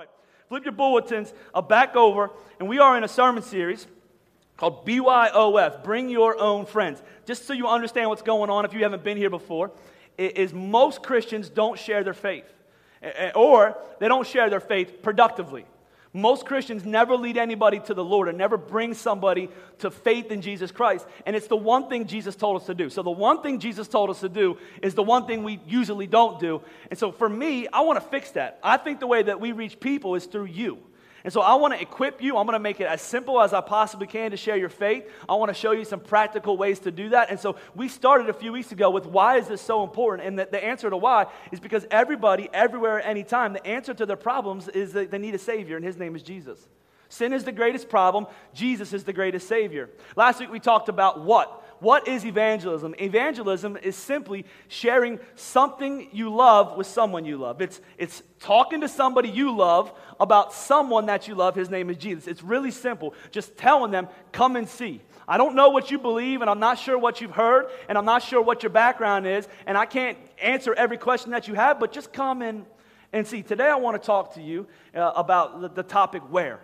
right, flip your bulletins uh, back over, and we are in a sermon series called BYOF, Bring Your Own Friends. Just so you understand what's going on if you haven't been here before, is most Christians don't share their faith, or they don't share their faith productively. Most Christians never lead anybody to the Lord and never bring somebody to faith in Jesus Christ. And it's the one thing Jesus told us to do. So, the one thing Jesus told us to do is the one thing we usually don't do. And so, for me, I want to fix that. I think the way that we reach people is through you. And so I want to equip you. I'm going to make it as simple as I possibly can to share your faith. I want to show you some practical ways to do that. And so we started a few weeks ago with why is this so important? And the, the answer to why is because everybody, everywhere, anytime, the answer to their problems is that they need a Savior, and His name is Jesus. Sin is the greatest problem. Jesus is the greatest Savior. Last week we talked about what? What is evangelism? Evangelism is simply sharing something you love with someone you love. It's, it's talking to somebody you love about someone that you love. His name is Jesus. It's really simple. Just telling them, come and see. I don't know what you believe, and I'm not sure what you've heard, and I'm not sure what your background is, and I can't answer every question that you have, but just come and, and see. Today I want to talk to you uh, about the, the topic where.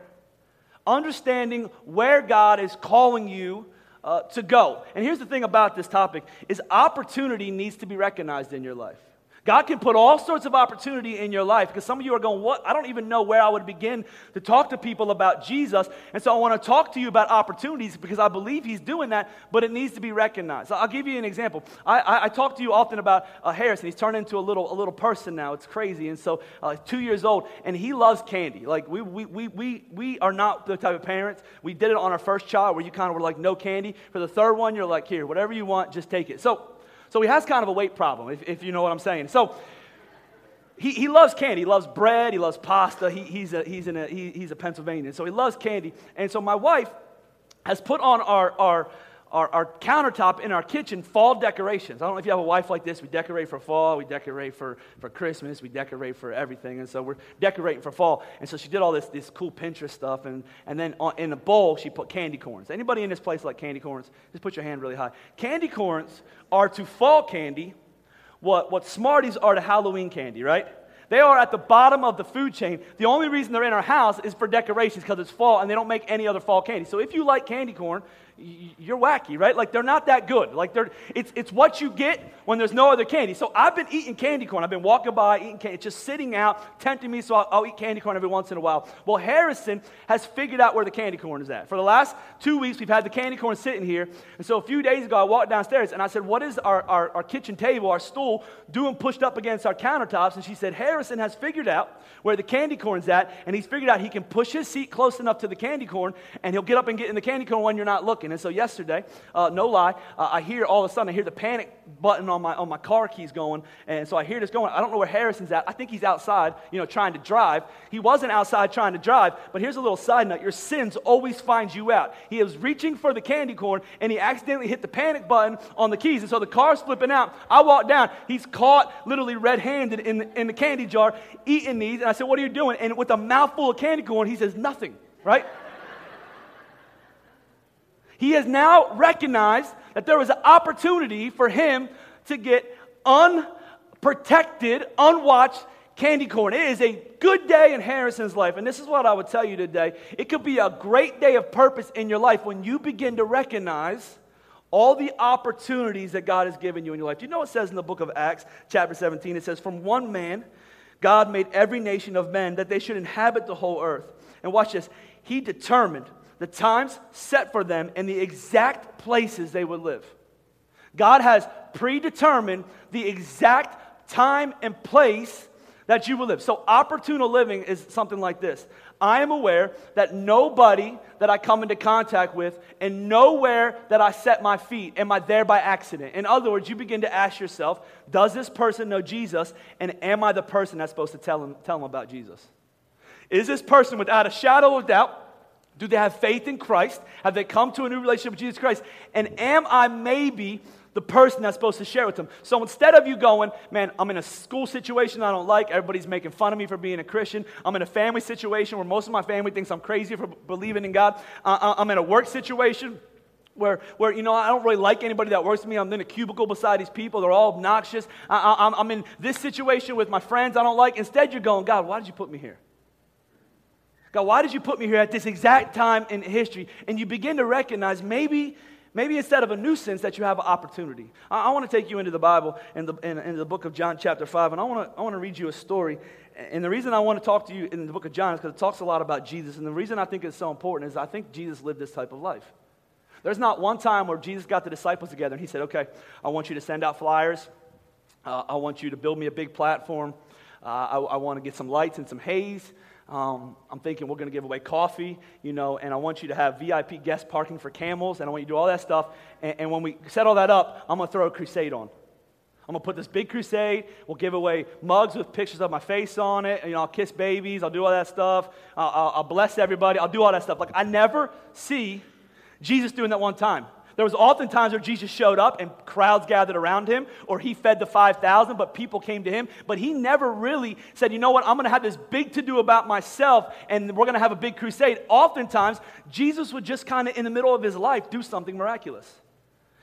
Understanding where God is calling you uh, to go. And here's the thing about this topic is opportunity needs to be recognized in your life. God can put all sorts of opportunity in your life because some of you are going, What? I don't even know where I would begin to talk to people about Jesus. And so I want to talk to you about opportunities because I believe He's doing that, but it needs to be recognized. I'll give you an example. I, I, I talk to you often about uh, Harrison. He's turned into a little, a little person now. It's crazy. And so, uh, two years old, and he loves candy. Like, we, we, we, we, we are not the type of parents. We did it on our first child where you kind of were like, No candy. For the third one, you're like, Here, whatever you want, just take it. So, so he has kind of a weight problem, if, if you know what I'm saying. So he, he loves candy. He loves bread. He loves pasta. He, he's, a, he's, in a, he, he's a Pennsylvanian. So he loves candy. And so my wife has put on our, our, our, our, countertop in our kitchen fall decorations. I don't know if you have a wife like this. We decorate for fall, we decorate for, for Christmas, we decorate for everything. And so we're decorating for fall. And so she did all this, this cool Pinterest stuff. And, and then on, in a bowl, she put candy corns. Anybody in this place like candy corns? Just put your hand really high. Candy corns are to fall candy what, what Smarties are to Halloween candy, right? They are at the bottom of the food chain. The only reason they're in our house is for decorations because it's fall and they don't make any other fall candy. So if you like candy corn, you're wacky, right? Like they're not that good. Like they're, it's, it's what you get when there's no other candy. So I've been eating candy corn. I've been walking by eating candy. It's just sitting out, tempting me, so I'll, I'll, eat candy corn every once in a while. Well, Harrison has figured out where the candy corn is at. For the last two weeks, we've had the candy corn sitting here. And so a few days ago, I walked downstairs and I said, What is our, our, our kitchen table, our stool, doing pushed up against our countertops? And she said, Harrison has figured out where the candy corn's at, and he's figured out he can push his seat close enough to the candy corn, and he'll get up and get in the candy corn when you're not looking. And so yesterday, uh, no lie, uh, I hear all of a sudden, I hear the panic button on my, on my car keys going. And so I hear this going. I don't know where Harrison's at. I think he's outside, you know, trying to drive. He wasn't outside trying to drive, but here's a little side note. Your sins always find you out. He was reaching for the candy corn, and he accidentally hit the panic button on the keys. And so the car's flipping out. I walk down. He's caught literally red-handed in the, in the candy jar, eating these. And I said, what are you doing? And with a mouthful of candy corn, he says, nothing, right? He has now recognized that there was an opportunity for him to get unprotected, unwatched candy corn. It is a good day in Harrison's life. And this is what I would tell you today. It could be a great day of purpose in your life when you begin to recognize all the opportunities that God has given you in your life. Do you know what it says in the book of Acts, chapter 17? It says, From one man, God made every nation of men that they should inhabit the whole earth. And watch this. He determined the times set for them and the exact places they would live. God has predetermined the exact time and place that you will live. So, opportunal living is something like this I am aware that nobody that I come into contact with and nowhere that I set my feet am I there by accident. In other words, you begin to ask yourself, does this person know Jesus? And am I the person that's supposed to tell him, tell him about Jesus? Is this person without a shadow of doubt? Do they have faith in Christ? Have they come to a new relationship with Jesus Christ? And am I maybe the person that's supposed to share with them? So instead of you going, man, I'm in a school situation I don't like, everybody's making fun of me for being a Christian. I'm in a family situation where most of my family thinks I'm crazy for believing in God. Uh, I'm in a work situation where, where, you know, I don't really like anybody that works with me. I'm in a cubicle beside these people. They're all obnoxious. I, I'm in this situation with my friends I don't like. Instead, you're going, God, why did you put me here? God, why did you put me here at this exact time in history? And you begin to recognize maybe, maybe instead of a nuisance, that you have an opportunity. I, I want to take you into the Bible, in the, in, in, the book of John, chapter 5, and I want to I want to read you a story. And the reason I want to talk to you in the book of John is because it talks a lot about Jesus. And the reason I think it's so important is I think Jesus lived this type of life. There's not one time where Jesus got the disciples together and he said, Okay, I want you to send out flyers. Uh, I want you to build me a big platform. Uh, I, I want to get some lights and some haze. Um, I'm thinking we're going to give away coffee, you know, and I want you to have VIP guest parking for camels, and I want you to do all that stuff. And, and when we set all that up, I'm going to throw a crusade on. I'm going to put this big crusade. We'll give away mugs with pictures of my face on it. You know, I'll kiss babies. I'll do all that stuff. I'll, I'll, I'll bless everybody. I'll do all that stuff. Like, I never see Jesus doing that one time. There was often times where Jesus showed up and crowds gathered around him, or he fed the 5,000, but people came to him. But he never really said, you know what, I'm going to have this big to do about myself, and we're going to have a big crusade. Oftentimes, Jesus would just kind of, in the middle of his life, do something miraculous.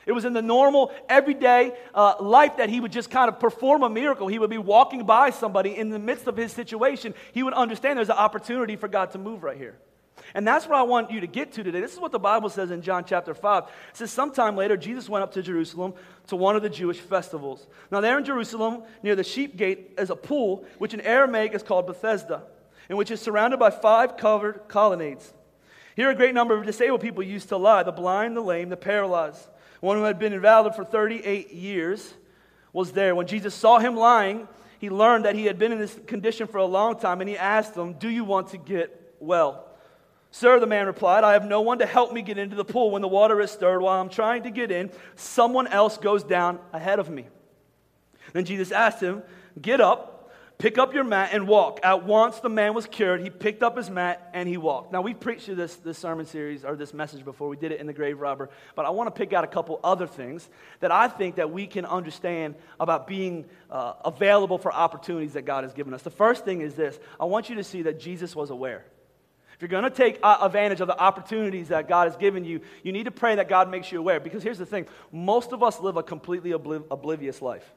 It was in the normal, everyday uh, life that he would just kind of perform a miracle. He would be walking by somebody in the midst of his situation. He would understand there's an opportunity for God to move right here. And that's what I want you to get to today. This is what the Bible says in John chapter 5. It says, Sometime later, Jesus went up to Jerusalem to one of the Jewish festivals. Now, there in Jerusalem, near the sheep gate, is a pool, which in Aramaic is called Bethesda, and which is surrounded by five covered colonnades. Here, a great number of disabled people used to lie the blind, the lame, the paralyzed. One who had been invalid for 38 years was there. When Jesus saw him lying, he learned that he had been in this condition for a long time, and he asked him, Do you want to get well? Sir, the man replied, I have no one to help me get into the pool when the water is stirred. While I'm trying to get in, someone else goes down ahead of me. Then Jesus asked him, Get up, pick up your mat, and walk. At once the man was cured. He picked up his mat and he walked. Now, we preached this, this sermon series or this message before. We did it in the grave robber. But I want to pick out a couple other things that I think that we can understand about being uh, available for opportunities that God has given us. The first thing is this I want you to see that Jesus was aware. If you're going to take advantage of the opportunities that God has given you, you need to pray that God makes you aware. Because here's the thing most of us live a completely obliv- oblivious life.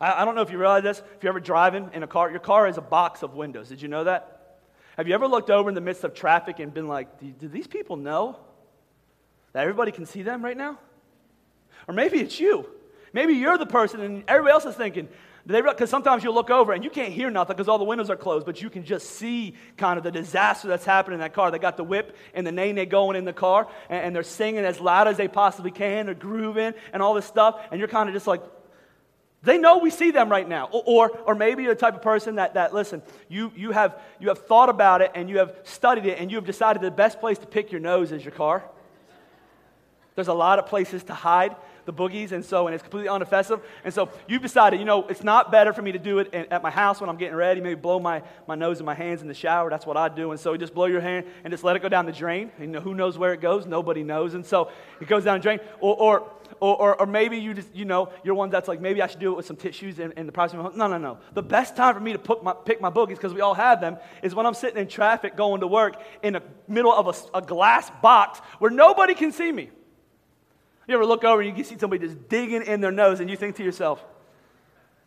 I, I don't know if you realize this. If you're ever driving in a car, your car is a box of windows. Did you know that? Have you ever looked over in the midst of traffic and been like, do, do these people know that everybody can see them right now? Or maybe it's you. Maybe you're the person and everybody else is thinking, because sometimes you'll look over and you can't hear nothing because all the windows are closed, but you can just see kind of the disaster that's happening in that car. They got the whip and the nae nae going in the car, and, and they're singing as loud as they possibly can, they're grooving and all this stuff, and you're kind of just like, they know we see them right now. Or, or, or, maybe you're the type of person that, that listen, you, you, have, you have thought about it and you have studied it and you have decided the best place to pick your nose is your car. There's a lot of places to hide the boogies, and so, and it's completely unoffensive. And so you've decided, you know, it's not better for me to do it at my house when I'm getting ready, maybe blow my, my nose and my hands in the shower. That's what I do. And so you just blow your hand and just let it go down the drain. And you know, who knows where it goes? Nobody knows. And so it goes down the drain. Or, or, or, or, maybe you just, you know, you're one that's like, maybe I should do it with some tissues in, in the privacy. No, no, no. The best time for me to pick my, pick my boogies, because we all have them, is when I'm sitting in traffic going to work in the middle of a, a glass box where nobody can see me. You ever look over and you can see somebody just digging in their nose and you think to yourself,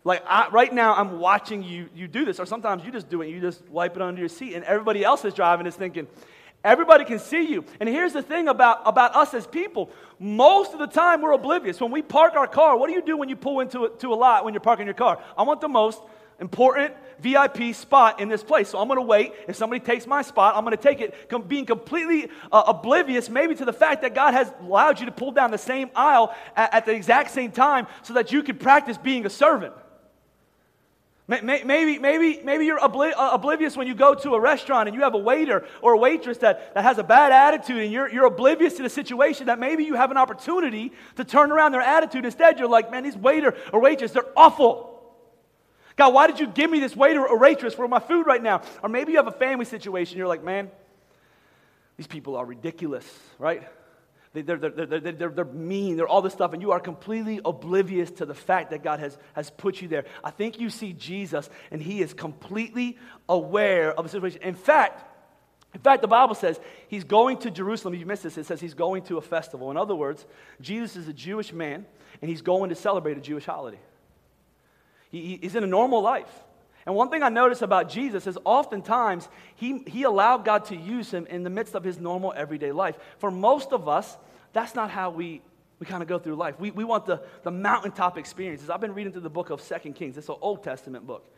like I, right now I'm watching you, you do this, or sometimes you just do it, you just wipe it under your seat, and everybody else is driving is thinking, everybody can see you. And here's the thing about, about us as people most of the time we're oblivious. When we park our car, what do you do when you pull into a, to a lot when you're parking your car? I want the most important VIP spot in this place. So I'm going to wait. If somebody takes my spot, I'm going to take it, com- being completely uh, oblivious maybe to the fact that God has allowed you to pull down the same aisle at, at the exact same time so that you can practice being a servant. Maybe, maybe, maybe you're uh, oblivious when you go to a restaurant and you have a waiter or a waitress that, that has a bad attitude and you're, you're oblivious to the situation that maybe you have an opportunity to turn around their attitude. Instead, you're like, man, these waiter or waitress, they're awful. God, why did you give me this waiter or waitress for my food right now? Or maybe you have a family situation. You're like, man, these people are ridiculous, right? They, are they're, they're, they're, they're, mean. They're all this stuff. And you are completely oblivious to the fact that God has, has put you there. I think you see Jesus, and he is completely aware of the situation. In fact, in fact, the Bible says he's going to Jerusalem. You missed this. It says he's going to a festival. In other words, Jesus is a Jewish man, and he's going to celebrate a Jewish holiday. He, he's in a normal life. And one thing I notice about Jesus is oftentimes he, he allowed God to use him in the midst of his normal everyday life. For most of us, that's not how we, we kind of go through life. We, we want the, the mountaintop experiences. I've been reading through the book of Second Kings. It's an Old Testament book.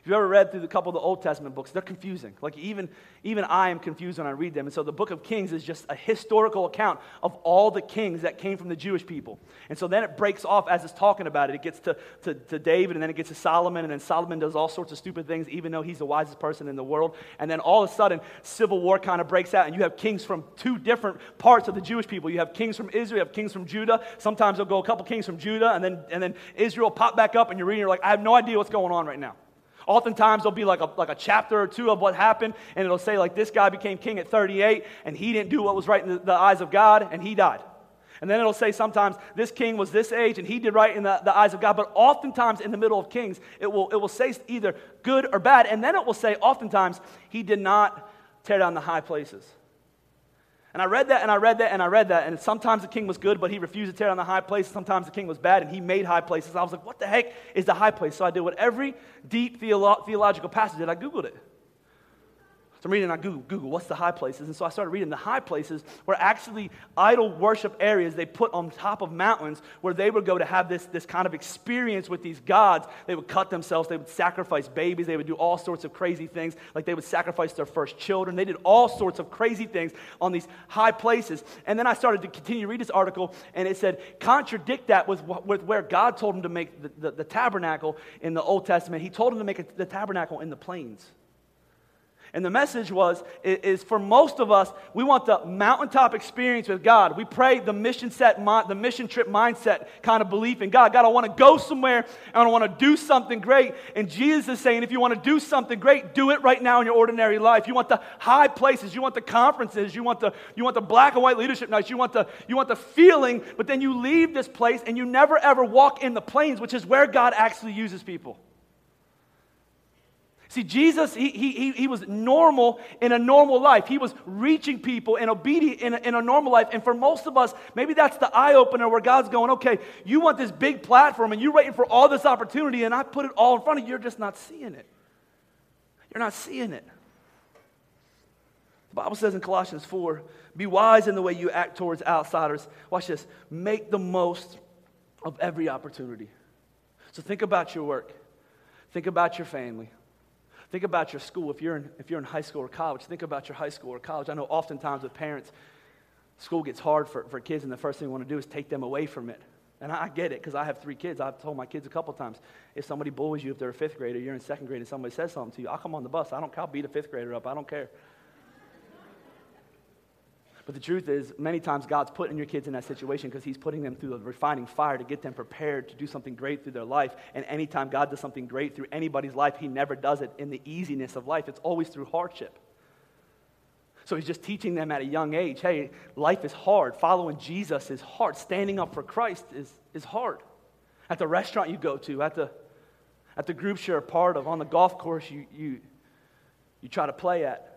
If you've ever read through a couple of the Old Testament books, they're confusing. Like even, even I am confused when I read them. And so the book of Kings is just a historical account of all the kings that came from the Jewish people. And so then it breaks off as it's talking about it. It gets to, to, to David, and then it gets to Solomon, and then Solomon does all sorts of stupid things, even though he's the wisest person in the world. And then all of a sudden, civil war kind of breaks out, and you have kings from two different parts of the Jewish people. You have kings from Israel, you have kings from Judah. Sometimes they'll go a couple kings from Judah, and then, and then Israel pop back up, and you're reading, you're like, I have no idea what's going on right now. Oftentimes, there'll be like a, like a chapter or two of what happened, and it'll say, like, this guy became king at 38, and he didn't do what was right in the, the eyes of God, and he died. And then it'll say sometimes this king was this age and he did right in the, the, eyes of God. But oftentimes in the middle of Kings, it will, it will say either good or bad. And then it will say oftentimes he did not tear down the high places. And I read that and I read that and I read that. And sometimes the king was good, but he refused to tear down the high places. Sometimes the king was bad and he made high places. I was like, what the heck is the high place? So I did what every deep theolo- theological passage did. I Googled it. So I'm reading on Google, Google, what's the high places? And so I started reading the high places were actually idol worship areas they put on top of mountains where they would go to have this, this kind of experience with these gods. They would cut themselves, they would sacrifice babies, they would do all sorts of crazy things, like they would sacrifice their first children. They did all sorts of crazy things on these high places. And then I started to continue to read this article, and it said, contradict that with, with where God told him to make the, the, the tabernacle in the Old Testament. He told him to make a, the tabernacle in the plains. And the message was, is for most of us, we want the mountaintop experience with God. We pray the mission set, the mission trip mindset kind of belief in God. God, I want to go somewhere and I want to do something great. And Jesus is saying, if you want to do something great, do it right now in your ordinary life. You want the high places, you want the conferences, you want the, you want the black and white leadership nights, you want, the, you want the feeling, but then you leave this place and you never ever walk in the plains, which is where God actually uses people. See, Jesus, he, he, he was normal in a normal life. He was reaching people and obedient in a, in a normal life. And for most of us, maybe that's the eye opener where God's going, okay, you want this big platform and you're waiting for all this opportunity, and I put it all in front of you. You're just not seeing it. You're not seeing it. The Bible says in Colossians 4 be wise in the way you act towards outsiders. Watch this. Make the most of every opportunity. So think about your work, think about your family. Think about your school. If you're, in, if you're in high school or college, think about your high school or college. I know oftentimes with parents, school gets hard for, for kids, and the first thing we want to do is take them away from it. And I get it because I have three kids. I've told my kids a couple times if somebody bullies you, if they're a fifth grader, you're in second grade, and somebody says something to you, I'll come on the bus. I don't, care. I'll beat a fifth grader up. I don't care. But the truth is, many times God's putting your kids in that situation because He's putting them through the refining fire to get them prepared to do something great through their life. And anytime God does something great through anybody's life, He never does it in the easiness of life, it's always through hardship. So He's just teaching them at a young age hey, life is hard. Following Jesus is hard. Standing up for Christ is, is hard. At the restaurant you go to, at the, at the groups you're a part of, on the golf course you, you, you try to play at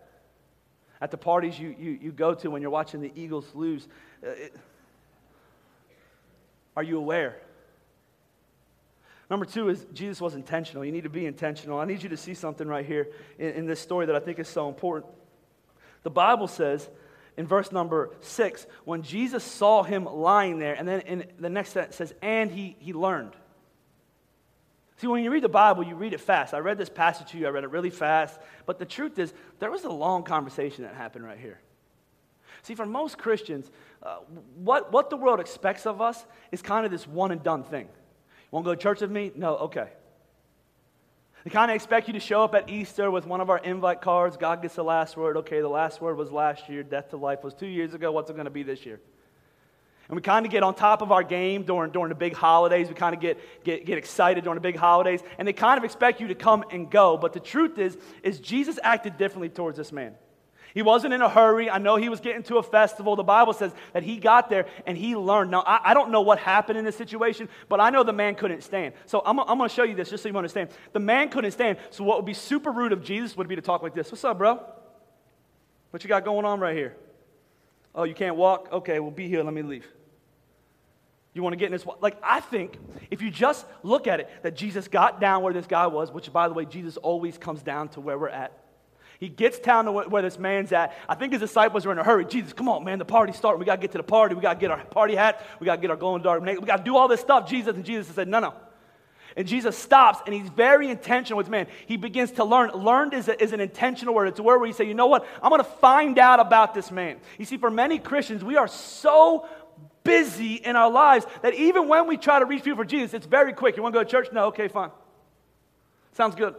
at the parties you, you, you go to when you're watching the Eagles lose. Uh, are you aware? Number two is Jesus was intentional. You need to be intentional. I need you to see something right here in, in this story that I think is so important. The Bible says in verse number six, when Jesus saw him lying there, and then in the next sentence says, and he, he learned. See, when you read the Bible, you read it fast. I read this passage to you, I read it really fast. But the truth is, there was a long conversation that happened right here. See, for most Christians, uh, what, what the world expects of us is kind of this one and done thing. You want to go to church with me? No, okay. They kind of expect you to show up at Easter with one of our invite cards. God gets the last word. Okay, the last word was last year. Death to life was two years ago. What's it going to be this year? And we kind of get on top of our game during, during the big holidays. We kind of get, get, get excited during the big holidays. And they kind of expect you to come and go. But the truth is, is Jesus acted differently towards this man. He wasn't in a hurry. I know he was getting to a festival. The Bible says that he got there and he learned. Now, I, I don't know what happened in this situation, but I know the man couldn't stand. So I'm, I'm going to show you this just so you understand. The man couldn't stand. So what would be super rude of Jesus would be to talk like this What's up, bro? What you got going on right here? Oh, you can't walk? Okay, well, be here. Let me leave. You want to get in this? Like, I think if you just look at it, that Jesus got down where this guy was, which, by the way, Jesus always comes down to where we're at. He gets down to where this man's at. I think his disciples are in a hurry. Jesus, come on, man, the party's starting. We got to get to the party. We got to get our party hat. We got to get our glowing dark. We got to do all this stuff, Jesus. And Jesus said, no, no. And Jesus stops and he's very intentional with man. He begins to learn. Learned is, a, is an intentional word. It's a word where you say, you know what? I'm going to find out about this man. You see, for many Christians, we are so busy in our lives that even when we try to reach people for Jesus, it's very quick. You want to go to church? No, okay, fine. Sounds good.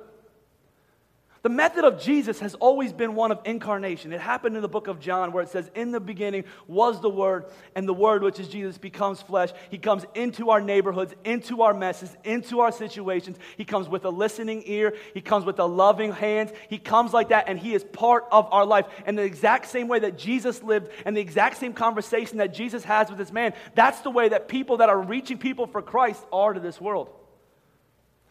The method of Jesus has always been one of incarnation. It happened in the book of John where it says, In the beginning was the Word, and the Word, which is Jesus, becomes flesh. He comes into our neighborhoods, into our messes, into our situations. He comes with a listening ear, He comes with a loving hand. He comes like that, and He is part of our life. And the exact same way that Jesus lived, and the exact same conversation that Jesus has with this man, that's the way that people that are reaching people for Christ are to this world.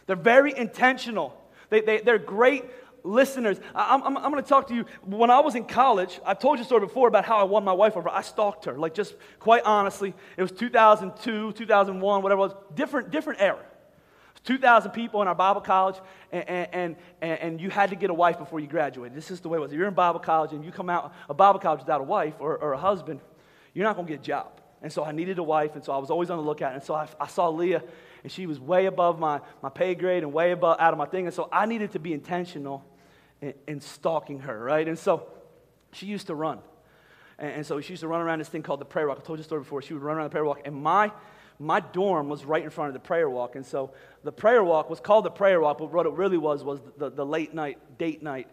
They're very intentional. They, they, they're great listeners, I'm, I'm, I'm going to talk to you. When I was in college, I've told you a story before about how I won my wife over. I stalked her, like just quite honestly. It was 2002, 2001, whatever it was, different, different era. 2,000 people in our Bible college, and, and, and, and, you had to get a wife before you graduated. This is the way it was. If you're in Bible college and you come out of Bible college without a wife or, or a husband, you're not going to get a job. And so I needed a wife, and so I was always on the lookout. And so I, I saw Leah, and she was way above my, my pay grade and way above out of my thing. And so I needed to be intentional in, stalking her, right? And so she used to run. And, and, so she used to run around this thing called the prayer walk. I told you the story before. She would run around the prayer walk. And my, my dorm was right in front of the prayer walk. And so the prayer walk was called the prayer walk, but what it really was was the, the late night, date night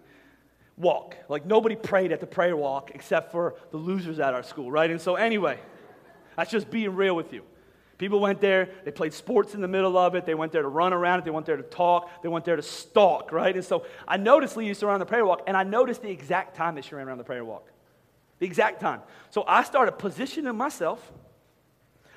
walk. Like nobody prayed at the prayer walk except for the losers at our school, right? And so, anyway, that's just being real with you. People went there, they played sports in the middle of it, they went there to run around it, they went there to talk, they went there to stalk, right? And so I noticed Lee used to run the prayer walk, and I noticed the exact time that she ran around the prayer walk. The exact time. So I started positioning myself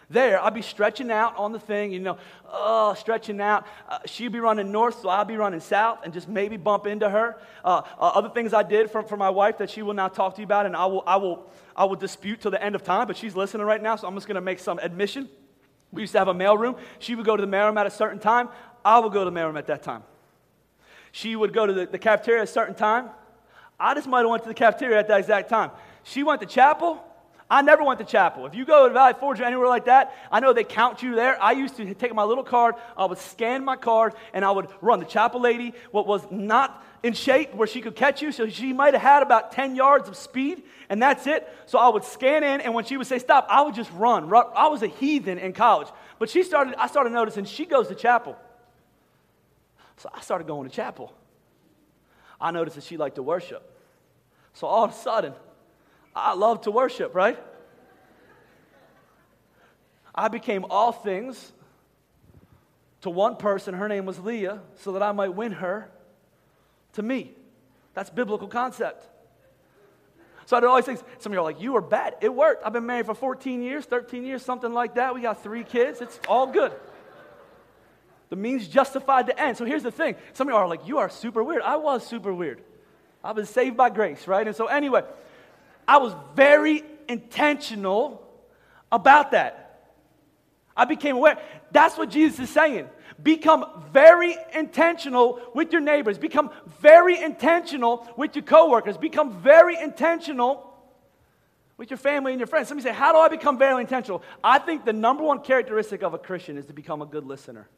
there. I'd be stretching out on the thing, you know, oh, stretching out. Uh, she'd be running north, so I'd be running south and just maybe bump into her. Uh, uh, other things I did for, for my wife that she will now talk to you about, and I will, I will, I will dispute till the end of time, but she's listening right now, so I'm just going to make some admission. We used to have a mailroom. She would go to the mailroom at a certain time. I would go to the mailroom at that time. She would go to the, the cafeteria at a certain time. I just might have went to the cafeteria at that exact time. She went to chapel. I never went to chapel. If you go to Valley Forge or anywhere like that, I know they count you there. I used to take my little card, I would scan my card, and I would run. The chapel lady, what was not in shape where she could catch you, so she might have had about 10 yards of speed, and that's it. So I would scan in, and when she would say stop, I would just run. I was a heathen in college. But she started, I started noticing she goes to chapel. So I started going to chapel. I noticed that she liked to worship. So all of a sudden, I love to worship, right? I became all things to one person. Her name was Leah, so that I might win her to me. That's biblical concept. So I always think, some of you are like, you were bad. It worked. I've been married for 14 years, 13 years, something like that. We got three kids. It's all good. The means justified the end. So here's the thing. Some of you are like, you are super weird. I was super weird. I was saved by grace, right? And so anyway, I was very intentional about that. I became aware. That's what Jesus is saying. Become very intentional with your neighbors. Become very intentional with your coworkers. Become very intentional with your family and your friends. Somebody say, How do I become very intentional? I think the number one characteristic of a Christian is to become a good listener.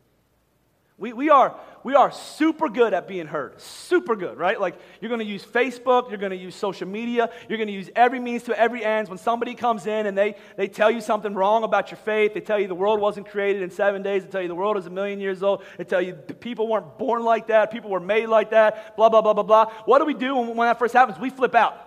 We, we, are, we are super good at being heard. Super good, right? Like you're going to use Facebook, you're going to use social media, you're going to use every means to every ends. When somebody comes in and they, they tell you something wrong about your faith, they tell you the world wasn't created in seven days, they tell you the world is a million years old, they tell you the people weren't born like that, people were made like that, blah, blah, blah, blah, blah. What do we do when, when that first happens? We flip out.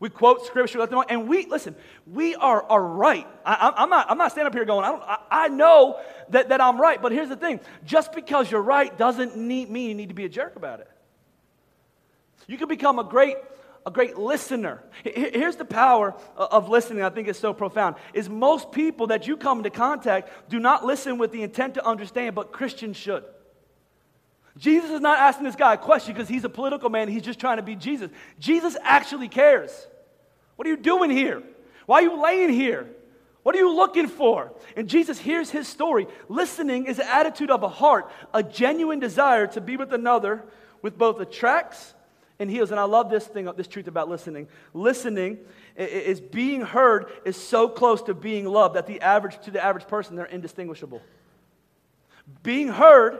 We quote scripture, and we, listen, we are, are right. I, am not, I'm not standing up here going, I, don't, I, I know that, that I'm right, but here's the thing just because you're right doesn't need, mean you need to be a jerk about it. You can become a great a great listener. Here's the power of listening, I think is so profound. Is most people that you come into contact do not listen with the intent to understand, but Christians should. Jesus is not asking this guy a question because he's a political man, he's just trying to be Jesus. Jesus actually cares. What are you doing here? Why are you laying here? What are you looking for? And Jesus hears his story. Listening is an attitude of a heart, a genuine desire to be with another with both attracts and heals. And I love this thing, this truth about listening. Listening is being heard is so close to being loved that the average to the average person they're indistinguishable. Being heard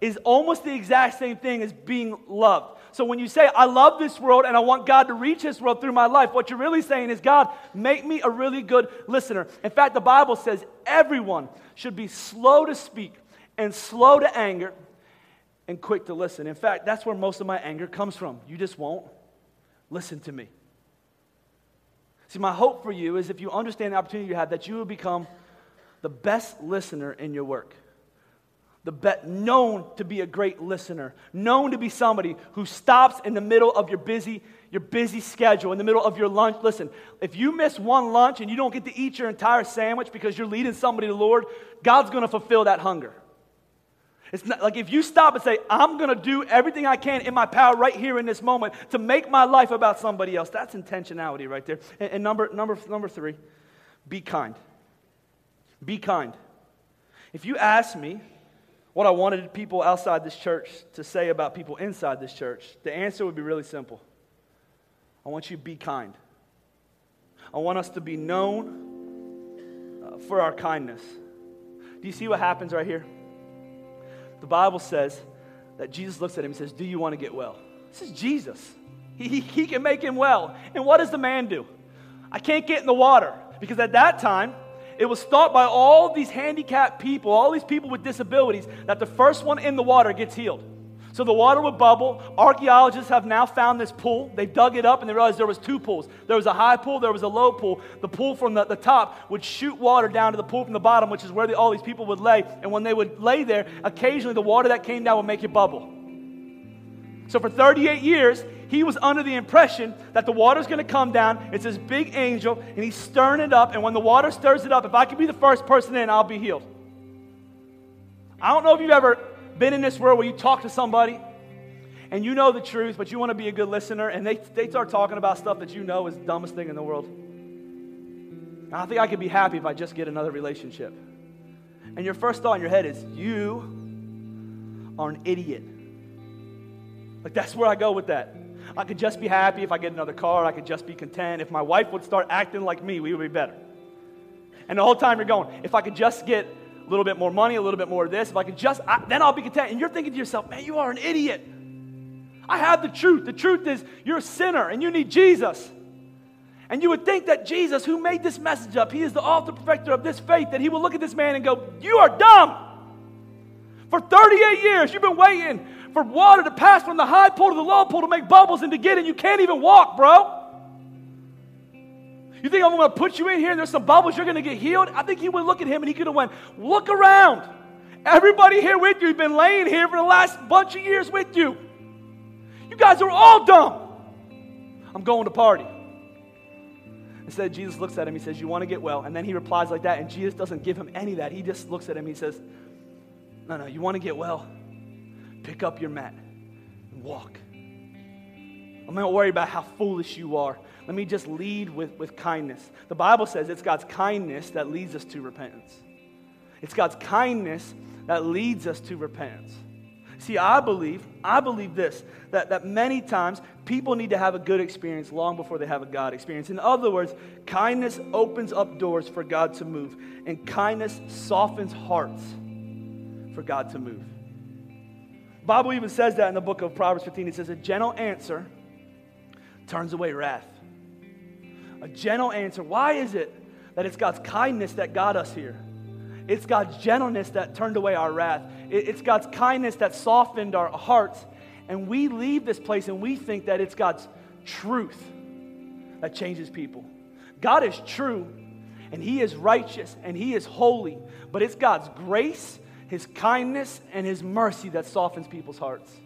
is almost the exact same thing as being loved. So when you say, I love this world and I want God to reach this world through my life, what you're really saying is, God, make me a really good listener. In fact, the Bible says everyone should be slow to speak and slow to anger and quick to listen. In fact, that's where most of my anger comes from. You just won't listen to me. See, my hope for you is if you understand the opportunity you have, that you will become the best listener in your work the bet known to be a great listener, known to be somebody who stops in the middle of your busy your busy schedule, in the middle of your lunch. Listen, if you miss one lunch and you don't get to eat your entire sandwich because you're leading somebody to the Lord, God's going to fulfill that hunger. It's not like if you stop and say, I'm going to do everything I can in my power right here in this moment to make my life about somebody else. That's intentionality right there. And, and number, number, number three, be kind. Be kind. If you ask me, what I wanted people outside this church to say about people inside this church, the answer would be really simple. I want you to be kind. I want us to be known uh, for our kindness. Do you see what happens right here? The Bible says that Jesus looks at him and says, Do you want to get well? This is Jesus. He, he can make him well. And what does the man do? I can't get in the water because at that time, it was thought by all these handicapped people, all these people with disabilities, that the first one in the water gets healed. So the water would bubble. Archaeologists have now found this pool. They dug it up and they realized there was two pools. There was a high pool, there was a low pool. The pool from the, the top would shoot water down to the pool from the bottom, which is where the, all these people would lay. And when they would lay there, occasionally the water that came down would make it bubble. So for 38 years, he was under the impression that the water's going to come down. It's this big angel, and he's stirring it up. And when the water stirs it up, if I can be the first person in, I'll be healed. I don't know if you've ever been in this world where you talk to somebody and you know the truth, but you want to be a good listener, and they, they start talking about stuff that you know is the dumbest thing in the world. I think I could be happy if I just get another relationship. And your first thought in your head is, You are an idiot. Like, that's where I go with that. I could just be happy if I get another car. I could just be content. If my wife would start acting like me, we would be better. And the whole time you're going, if I could just get a little bit more money, a little bit more of this, if I could just, I, then I'll be content. And you're thinking to yourself, man, you are an idiot. I have the truth. The truth is you're a sinner and you need Jesus. And you would think that Jesus, who made this message up, he is the author, perfecter of this faith, that he would look at this man and go, You are dumb. For 38 years, you've been waiting for water to pass from the high pool to the low pool to make bubbles and to get in. You can't even walk, bro. You think I'm going to put you in here and there's some bubbles, you're going to get healed? I think he would look at him and he could have went, look around. Everybody here with you has been laying here for the last bunch of years with you. You guys are all dumb. I'm going to party. Instead, Jesus looks at him, he says, You want to get well? And then he replies like that, and Jesus doesn't give him any of that. He just looks at him, he says, No, no, you want to get well? Pick up your mat and walk. I'm not worried about how foolish you are. Let me just lead with, with kindness. The Bible says it's God's kindness that leads us to repentance. It's God's kindness that leads us to repentance. See, I believe, I believe this, that, that many times people need to have a good experience long before they have a God experience. In other words, kindness opens up doors for God to move, and kindness softens hearts for God to move. Bible even says that in the book of Proverbs 15. It says, A gentle answer turns away wrath. A gentle answer. Why is it that it's God's kindness that got us here? It's God's gentleness that turned away our wrath. It's God's kindness that softened our hearts. And we leave this place and we think that it's God's truth that changes people. God is true and He is righteous and He is holy, but it's God's grace his kindness and his mercy that softens people's hearts.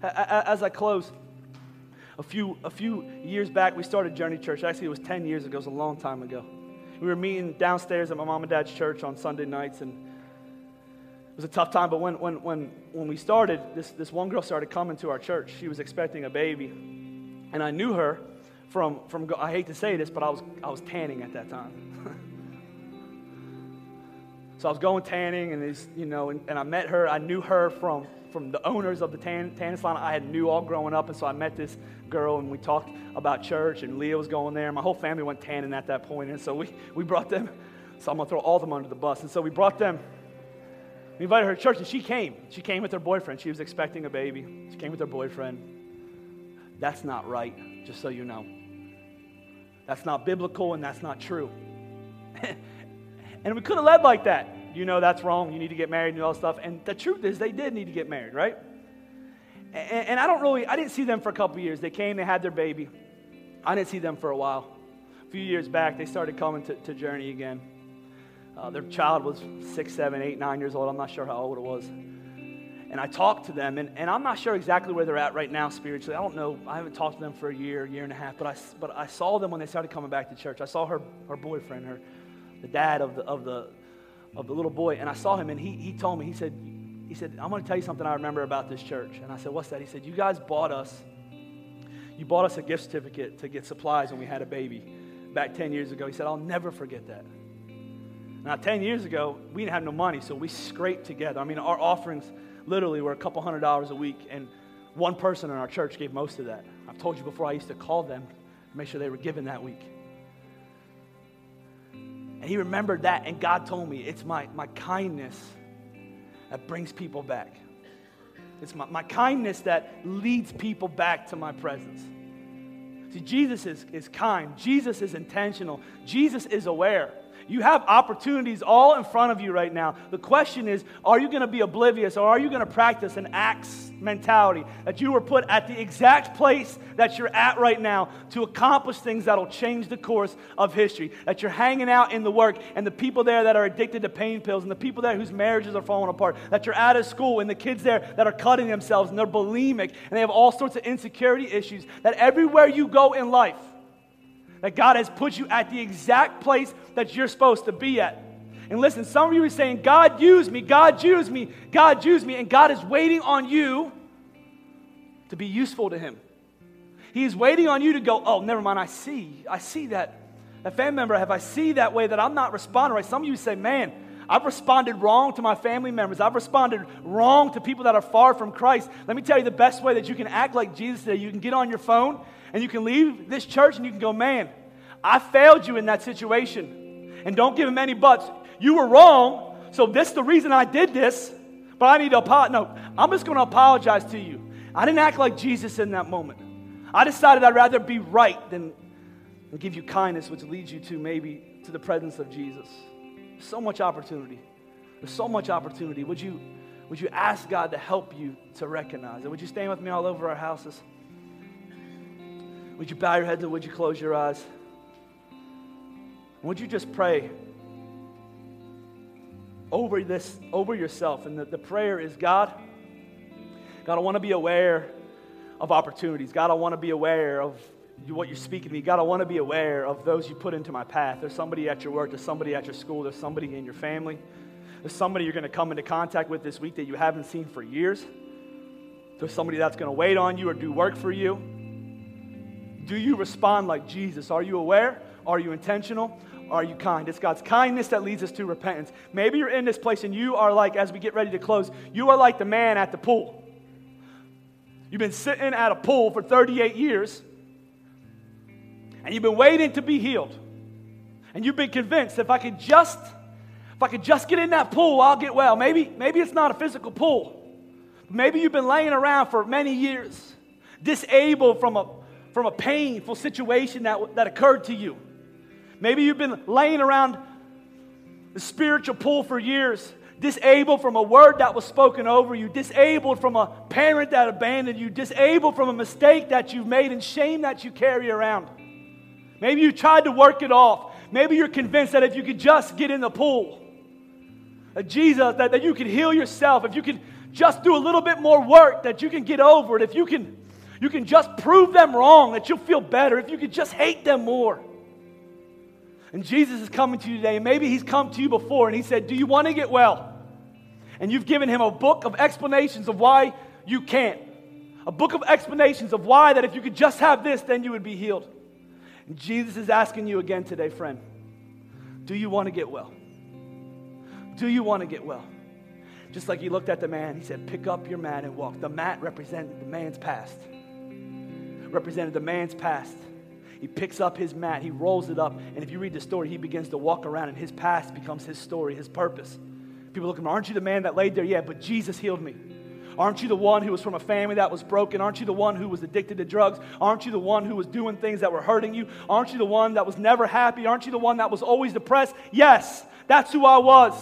As I close, a few, a few years back, we started Journey Church. Actually, it was 10 years ago, it was a long time ago. We were meeting downstairs at my mom and dad's church on Sunday nights, and it was a tough time. But when, when, when, when we started, this, this one girl started coming to our church. She was expecting a baby, and I knew her from, from I hate to say this, but I was, I was tanning at that time. So I was going tanning, and you know, and, and I met her. I knew her from from the owners of the tan, tanning salon I had knew all growing up, and so I met this girl, and we talked about church, and Leah was going there. My whole family went tanning at that point, and so we we brought them. So I'm gonna throw all of them under the bus, and so we brought them. We invited her to church, and she came. She came with her boyfriend. She was expecting a baby. She came with her boyfriend. That's not right, just so you know. That's not biblical, and that's not true. And we could have led like that. You know that's wrong. You need to get married and all stuff. And the truth is, they did need to get married, right? And, and I don't really, I didn't see them for a couple years. They came, they had their baby. I didn't see them for a while. A few years back, they started coming to, to Journey again. Uh, their child was six, seven, eight, nine years old. I'm not sure how old it was. And I talked to them, and, and I'm not sure exactly where they're at right now spiritually. I don't know. I haven't talked to them for a year, year and a half, but I, but I saw them when they started coming back to church. I saw her, her boyfriend, her, the dad of the, of the, of the little boy, and I saw him, and he, he told me, he said, he said, I'm going to tell you something I remember about this church. And I said, what's that? He said, you guys bought us, you bought us a gift certificate to get supplies when we had a baby back 10 years ago. He said, I'll never forget that. Now, 10 years ago, we didn't have no money, so we scraped together. I mean, our offerings literally were a couple hundred dollars a week, and one person in our church gave most of that. I've told you before, I used to call them to make sure they were given that week. And he remembered that, and God told me it's my, my kindness that brings people back. It's my, my kindness that leads people back to my presence. See, Jesus is, is kind, Jesus is intentional, Jesus is aware. You have opportunities all in front of you right now. The question is are you going to be oblivious or are you going to practice an Acts mentality that you were put at the exact place that you're at right now to accomplish things that'll change the course of history? That you're hanging out in the work and the people there that are addicted to pain pills and the people there whose marriages are falling apart. That you're out of school and the kids there that are cutting themselves and they're bulimic and they have all sorts of insecurity issues. That everywhere you go in life, that God has put you at the exact place that you're supposed to be at. And listen, some of you are saying, God use me, God use me, God use me, and God is waiting on you to be useful to Him. He is waiting on you to go, oh, never mind, I see, I see that. That family member, have I see that way that I'm not responding right? Some of you say, man, I've responded wrong to my family members. I've responded wrong to people that are far from Christ. Let me tell you the best way that you can act like Jesus today. You can get on your phone and you can leave this church and you can go, man, I failed you in that situation. And don't give him any buts. You were wrong, so this is the reason I did this, but I need to apologize. No, I'm just going to apologize to you. I didn't act like Jesus in that moment. I decided I'd rather be right than, than give you kindness, which leads you to maybe to the presence of Jesus. So much opportunity. There's so much opportunity. Would you, would you ask God to help you to recognize it? Would you stand with me all over our houses? Would you bow your heads or would you close your eyes? Would you just pray over this, over yourself? And the, the prayer is God, God, I want to be aware of opportunities. God, I want to be aware of what you're speaking to me. God, I want to be aware of those you put into my path. There's somebody at your work, there's somebody at your school, there's somebody in your family, there's somebody you're going to come into contact with this week that you haven't seen for years. There's somebody that's going to wait on you or do work for you. Do you respond like Jesus? Are you aware? Are you intentional? Are you kind? It's God's kindness that leads us to repentance. Maybe you're in this place and you are like, as we get ready to close, you are like the man at the pool. You've been sitting at a pool for 38 years and you've been waiting to be healed. And you've been convinced if I could just if I could just get in that pool, I'll get well. Maybe maybe it's not a physical pool. Maybe you've been laying around for many years, disabled from a from a painful situation that, that occurred to you. Maybe you've been laying around the spiritual pool for years, disabled from a word that was spoken over you, disabled from a parent that abandoned you, disabled from a mistake that you've made and shame that you carry around. Maybe you tried to work it off. Maybe you're convinced that if you could just get in the pool, that Jesus, that, that you could heal yourself, if you could just do a little bit more work, that you can get over it, if you can you can just prove them wrong, that you'll feel better if you could just hate them more. And Jesus is coming to you today, and maybe He's come to you before, and He said, Do you want to get well? And you've given Him a book of explanations of why you can't. A book of explanations of why that if you could just have this, then you would be healed. Jesus is asking you again today, friend, do you want to get well? Do you want to get well? Just like he looked at the man, he said, Pick up your mat and walk. The mat represented the man's past, represented the man's past. He picks up his mat, he rolls it up, and if you read the story, he begins to walk around, and his past becomes his story, his purpose. People look at him, Aren't you the man that laid there? Yeah, but Jesus healed me. Aren't you the one who was from a family that was broken? Aren't you the one who was addicted to drugs? Aren't you the one who was doing things that were hurting you? Aren't you the one that was never happy? Aren't you the one that was always depressed? Yes, that's who I was.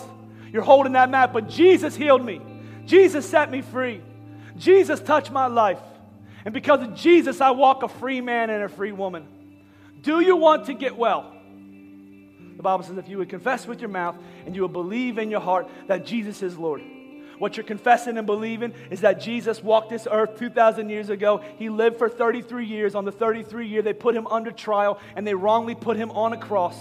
You're holding that map, but Jesus healed me. Jesus set me free. Jesus touched my life. And because of Jesus, I walk a free man and a free woman. Do you want to get well? The Bible says if you would confess with your mouth and you would believe in your heart that Jesus is Lord. What you're confessing and believing is that Jesus walked this earth 2,000 years ago. He lived for 33 years. On the 33 year, they put him under trial and they wrongly put him on a cross.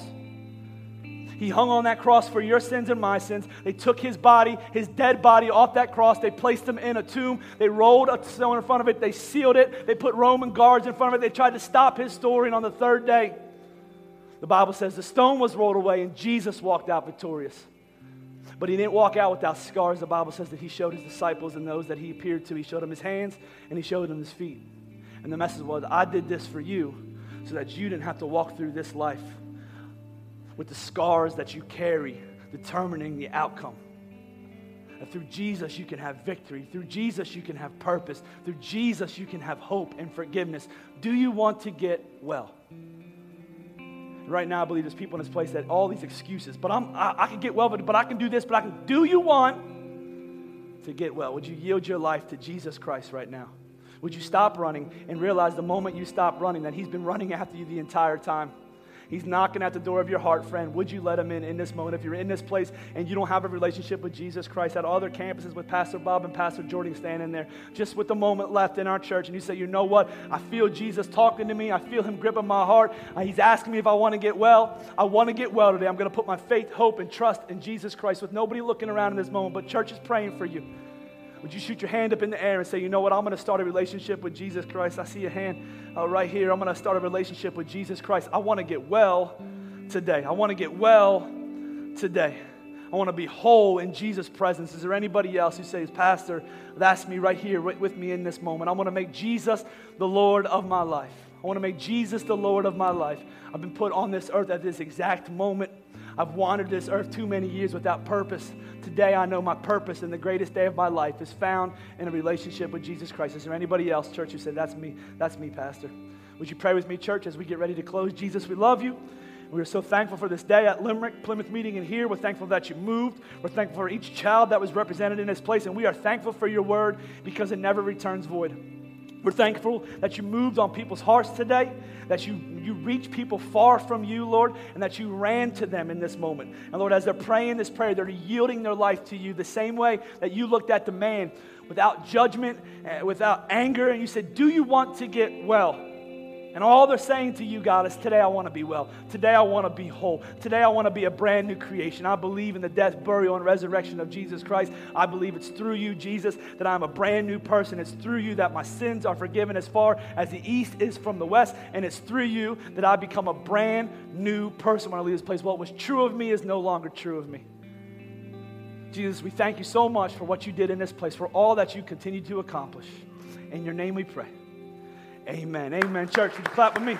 He hung on that cross for your sins and my sins. They took his body, his dead body, off that cross. They placed him in a tomb. They rolled a stone in front of it. They sealed it. They put Roman guards in front of it. They tried to stop his story. And on the third day, the Bible says the stone was rolled away and Jesus walked out victorious. But he didn't walk out without scars. The Bible says that he showed his disciples and those that he appeared to, he showed them his hands and he showed them his feet. And the message was, I did this for you so that you didn't have to walk through this life with the scars that you carry, determining the outcome. And through Jesus, you can have victory. Through Jesus, you can have purpose. Through Jesus, you can have hope and forgiveness. Do you want to get well? Right now, I believe there's people in this place that all these excuses, but I'm, I, I can get well, but, but I can do this, but I can. Do you want to get well? Would you yield your life to Jesus Christ right now? Would you stop running and realize the moment you stop running that He's been running after you the entire time? He's knocking at the door of your heart, friend. Would you let him in in this moment? If you're in this place and you don't have a relationship with Jesus Christ at other campuses with Pastor Bob and Pastor Jordan standing there, just with the moment left in our church, and you say, you know what? I feel Jesus talking to me. I feel him gripping my heart. Uh, he's asking me if I want to get well. I want to get well today. I'm going to put my faith, hope, and trust in Jesus Christ with nobody looking around in this moment, but church is praying for you. Would you shoot your hand up in the air and say, you know what, I'm going to start a relationship with Jesus Christ? I see a hand uh, right here. I'm going to start a relationship with Jesus Christ. I want to get well today. I want to get well today. I want to be whole in Jesus' presence. Is there anybody else who says, Pastor, that's me right here right with me in this moment? I want to make Jesus the Lord of my life. I want to make Jesus the Lord of my life. I've been put on this earth at this exact moment I've wandered this earth too many years without purpose. Today I know my purpose and the greatest day of my life is found in a relationship with Jesus Christ. Is there anybody else, church, who said, That's me? That's me, Pastor. Would you pray with me, church, as we get ready to close? Jesus, we love you. We are so thankful for this day at Limerick, Plymouth Meeting, and here. We're thankful that you moved. We're thankful for each child that was represented in this place, and we are thankful for your word because it never returns void. We're thankful that you moved on people's hearts today, that you, you reached people far from you, Lord, and that you ran to them in this moment. And Lord, as they're praying this prayer, they're yielding their life to you the same way that you looked at the man without judgment, eh, without anger, and you said, Do you want to get well? And all they're saying to you, God, is today I want to be well. Today I want to be whole. Today I want to be a brand new creation. I believe in the death, burial, and resurrection of Jesus Christ. I believe it's through you, Jesus, that I'm a brand new person. It's through you that my sins are forgiven as far as the east is from the west. And it's through you that I become a brand new person when I leave this place. What was true of me is no longer true of me. Jesus, we thank you so much for what you did in this place, for all that you continue to accomplish. In your name we pray. Amen. Amen. Church, would you clap with me?